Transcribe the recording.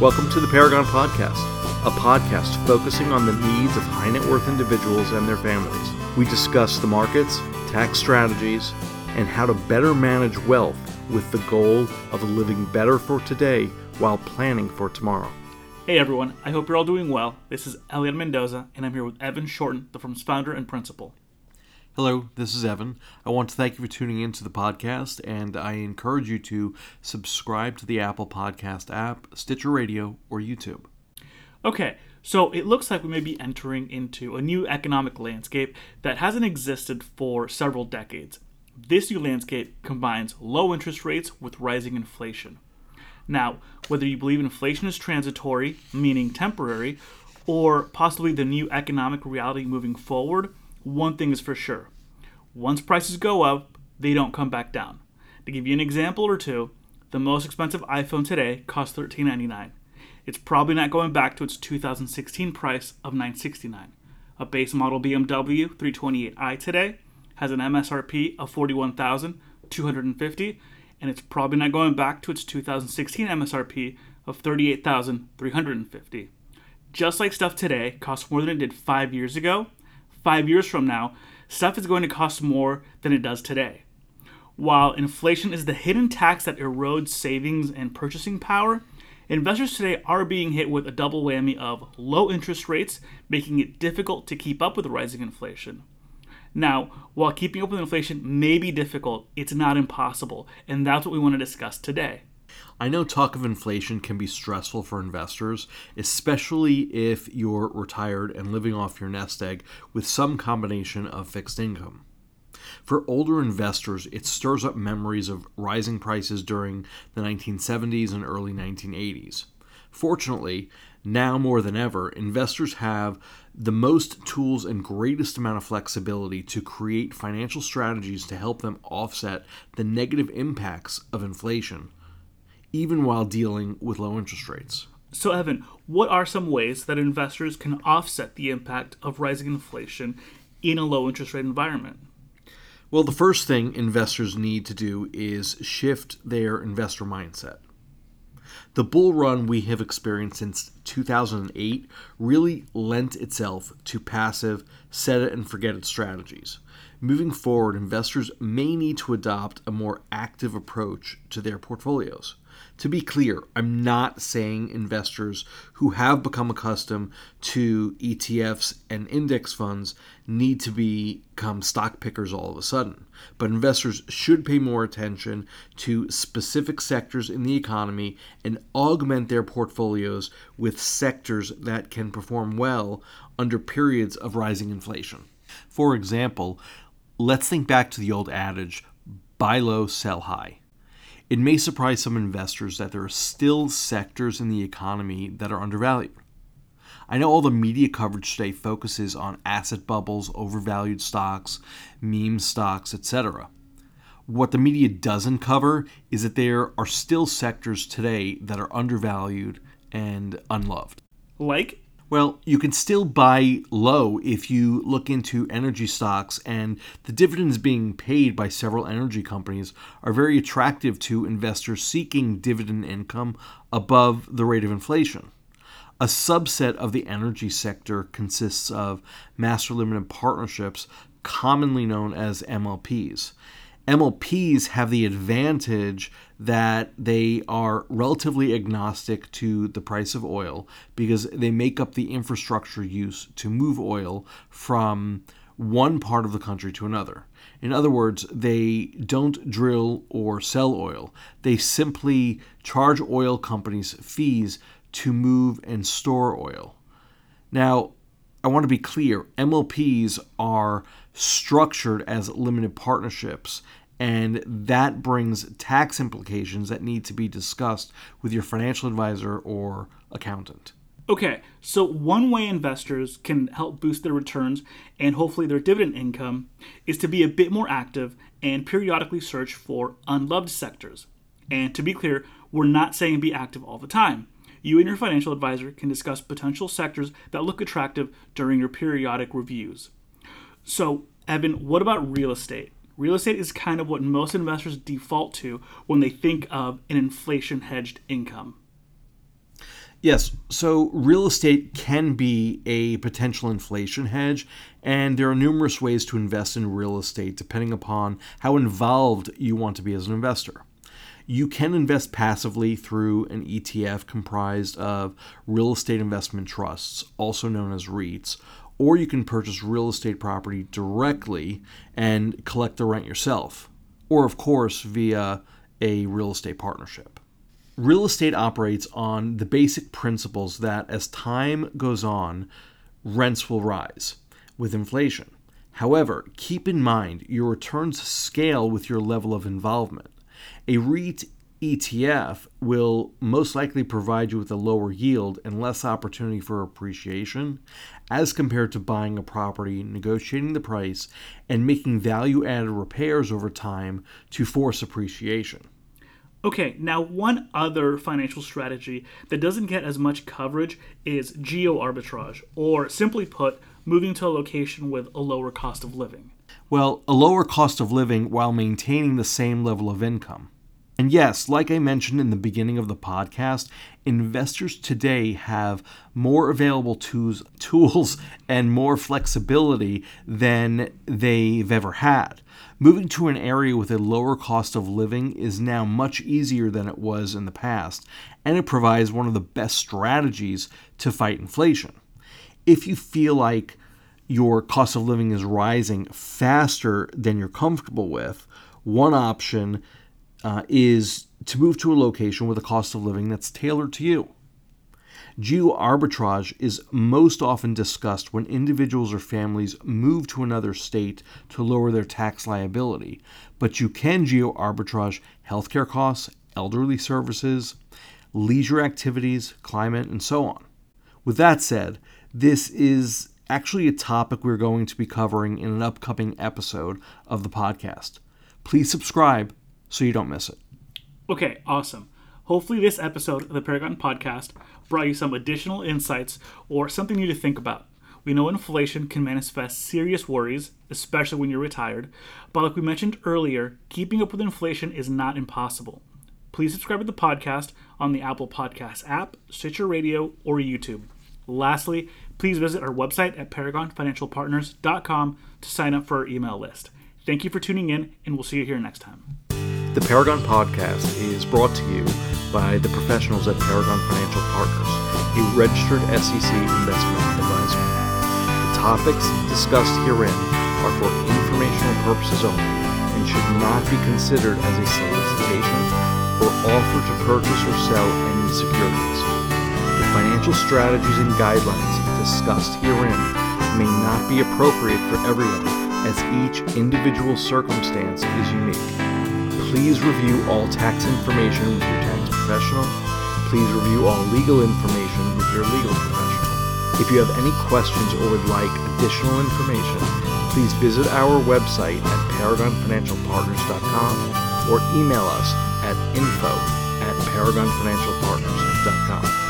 Welcome to the Paragon Podcast, a podcast focusing on the needs of high net worth individuals and their families. We discuss the markets, tax strategies, and how to better manage wealth with the goal of living better for today while planning for tomorrow. Hey everyone, I hope you're all doing well. This is Elliot Mendoza, and I'm here with Evan Shorten, the firm's founder and principal. Hello, this is Evan. I want to thank you for tuning in to the podcast, and I encourage you to subscribe to the Apple Podcast app, Stitcher Radio, or YouTube. Okay, so it looks like we may be entering into a new economic landscape that hasn't existed for several decades. This new landscape combines low interest rates with rising inflation. Now, whether you believe inflation is transitory, meaning temporary, or possibly the new economic reality moving forward, one thing is for sure. Once prices go up, they don't come back down. To give you an example or two, the most expensive iPhone today costs $13.99. It's probably not going back to its 2016 price of 969. A base model BMW 328i today has an MSRP of 41,250, and it's probably not going back to its 2016 MSRP of 38,350. Just like stuff today costs more than it did 5 years ago, five years from now, stuff is going to cost more than it does today. While inflation is the hidden tax that erodes savings and purchasing power, investors today are being hit with a double whammy of low interest rates, making it difficult to keep up with rising inflation. Now, while keeping up with inflation may be difficult, it's not impossible, and that's what we want to discuss today. I know talk of inflation can be stressful for investors, especially if you're retired and living off your nest egg with some combination of fixed income. For older investors, it stirs up memories of rising prices during the 1970s and early 1980s. Fortunately, now more than ever, investors have the most tools and greatest amount of flexibility to create financial strategies to help them offset the negative impacts of inflation even while dealing with low interest rates. So, Evan, what are some ways that investors can offset the impact of rising inflation in a low interest rate environment? Well, the first thing investors need to do is shift their investor mindset. The bull run we have experienced since 2008 really lent itself to passive, set it and forget it strategies. Moving forward, investors may need to adopt a more active approach to their portfolios. To be clear, I'm not saying investors who have become accustomed to ETFs and index funds need to become stock pickers all of a sudden. But investors should pay more attention to specific sectors in the economy and augment their portfolios with sectors that can perform well under periods of rising inflation. For example, let's think back to the old adage buy low, sell high. It may surprise some investors that there are still sectors in the economy that are undervalued. I know all the media coverage today focuses on asset bubbles, overvalued stocks, meme stocks, etc. What the media doesn't cover is that there are still sectors today that are undervalued and unloved. Like well, you can still buy low if you look into energy stocks, and the dividends being paid by several energy companies are very attractive to investors seeking dividend income above the rate of inflation. A subset of the energy sector consists of master limited partnerships, commonly known as MLPs. MLPs have the advantage that they are relatively agnostic to the price of oil because they make up the infrastructure used to move oil from one part of the country to another. In other words, they don't drill or sell oil. They simply charge oil companies fees to move and store oil. Now, I want to be clear MLPs are structured as limited partnerships and that brings tax implications that need to be discussed with your financial advisor or accountant. Okay, so one way investors can help boost their returns and hopefully their dividend income is to be a bit more active and periodically search for unloved sectors. And to be clear, we're not saying be active all the time. You and your financial advisor can discuss potential sectors that look attractive during your periodic reviews. So, Evan, what about real estate? Real estate is kind of what most investors default to when they think of an inflation hedged income. Yes, so real estate can be a potential inflation hedge, and there are numerous ways to invest in real estate depending upon how involved you want to be as an investor. You can invest passively through an ETF comprised of real estate investment trusts, also known as REITs, or you can purchase real estate property directly and collect the rent yourself, or of course via a real estate partnership. Real estate operates on the basic principles that as time goes on, rents will rise with inflation. However, keep in mind your returns scale with your level of involvement. A REIT ETF will most likely provide you with a lower yield and less opportunity for appreciation as compared to buying a property, negotiating the price, and making value added repairs over time to force appreciation. Okay, now one other financial strategy that doesn't get as much coverage is geo arbitrage, or simply put, moving to a location with a lower cost of living. Well, a lower cost of living while maintaining the same level of income. And yes, like I mentioned in the beginning of the podcast, investors today have more available tools, tools and more flexibility than they've ever had. Moving to an area with a lower cost of living is now much easier than it was in the past, and it provides one of the best strategies to fight inflation. If you feel like your cost of living is rising faster than you're comfortable with, one option uh, is to move to a location with a cost of living that's tailored to you. Geo arbitrage is most often discussed when individuals or families move to another state to lower their tax liability, but you can geo arbitrage healthcare costs, elderly services, leisure activities, climate, and so on. With that said, this is actually a topic we're going to be covering in an upcoming episode of the podcast. Please subscribe so you don't miss it. Okay, awesome. Hopefully, this episode of the Paragon Podcast brought you some additional insights or something new to think about. We know inflation can manifest serious worries, especially when you're retired, but like we mentioned earlier, keeping up with inflation is not impossible. Please subscribe to the podcast on the Apple Podcast app, Stitcher Radio, or YouTube. Lastly, please visit our website at paragonfinancialpartners.com to sign up for our email list. Thank you for tuning in, and we'll see you here next time. The Paragon Podcast is brought to you by the professionals at Paragon Financial Partners, a registered SEC investment advisor. The topics discussed herein are for informational purposes only and should not be considered as a solicitation or offer to purchase or sell any securities. The financial strategies and guidelines discussed herein may not be appropriate for everyone as each individual circumstance is unique. Please review all tax information with your tax professional. Please review all legal information with your legal professional. If you have any questions or would like additional information, please visit our website at paragonfinancialpartners.com or email us at info at paragonfinancialpartners.com.